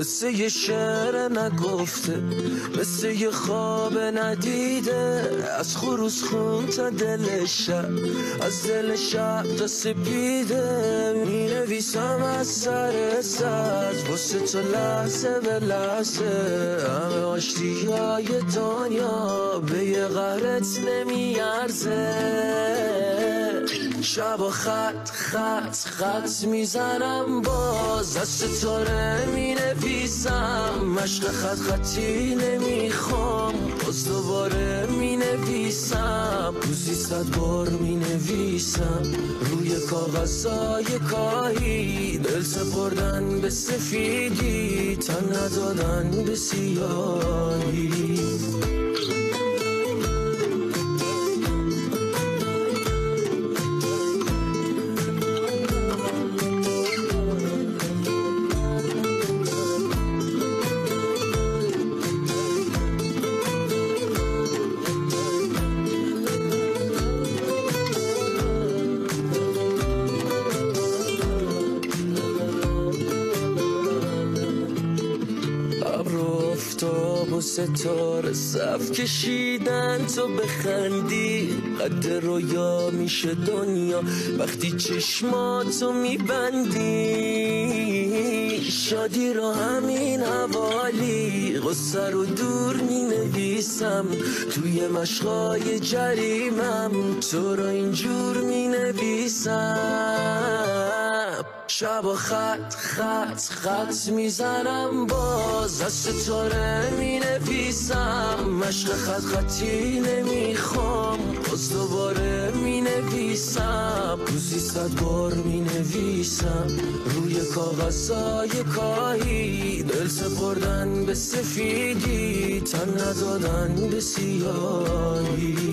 مثل یه شعر نگفته مثل یه خواب ندیده. از خروس خون تا دل شب از دل شب تا سپیده. می نویسم از سر سز واسه تو لحظه به لحظه. همه آشتی های دنیا به یه غرت نمیارزه. شب و خط خط خط می‌زنم باز از ستاره می نویسم مشق خط خطی نمی‌خوام باز دوباره می نویسم روزی صد بار می نویسم روی کاغذای کاهی. دل سپردن به سفیدی تا ندادن به سیاهی. و افتاب و ستاره صف کشیدن تو بخندی. قد رویا میشه دنیا. وقتی چشماتو میبندی شادی رو همین حوالی. غصه رو دور می نویسم توی مشقای جریمم. تو رو اینجور می نویسم شب و خط خط خط می‌زنم باز از ستاره می نویسم مشق خط خطی نمی‌خوام باز دوباره می نویسم روزی صد بار می نویسم روی کاغذای کاهی. دل سپردن به سفیدی تا ندادن به سیاهی.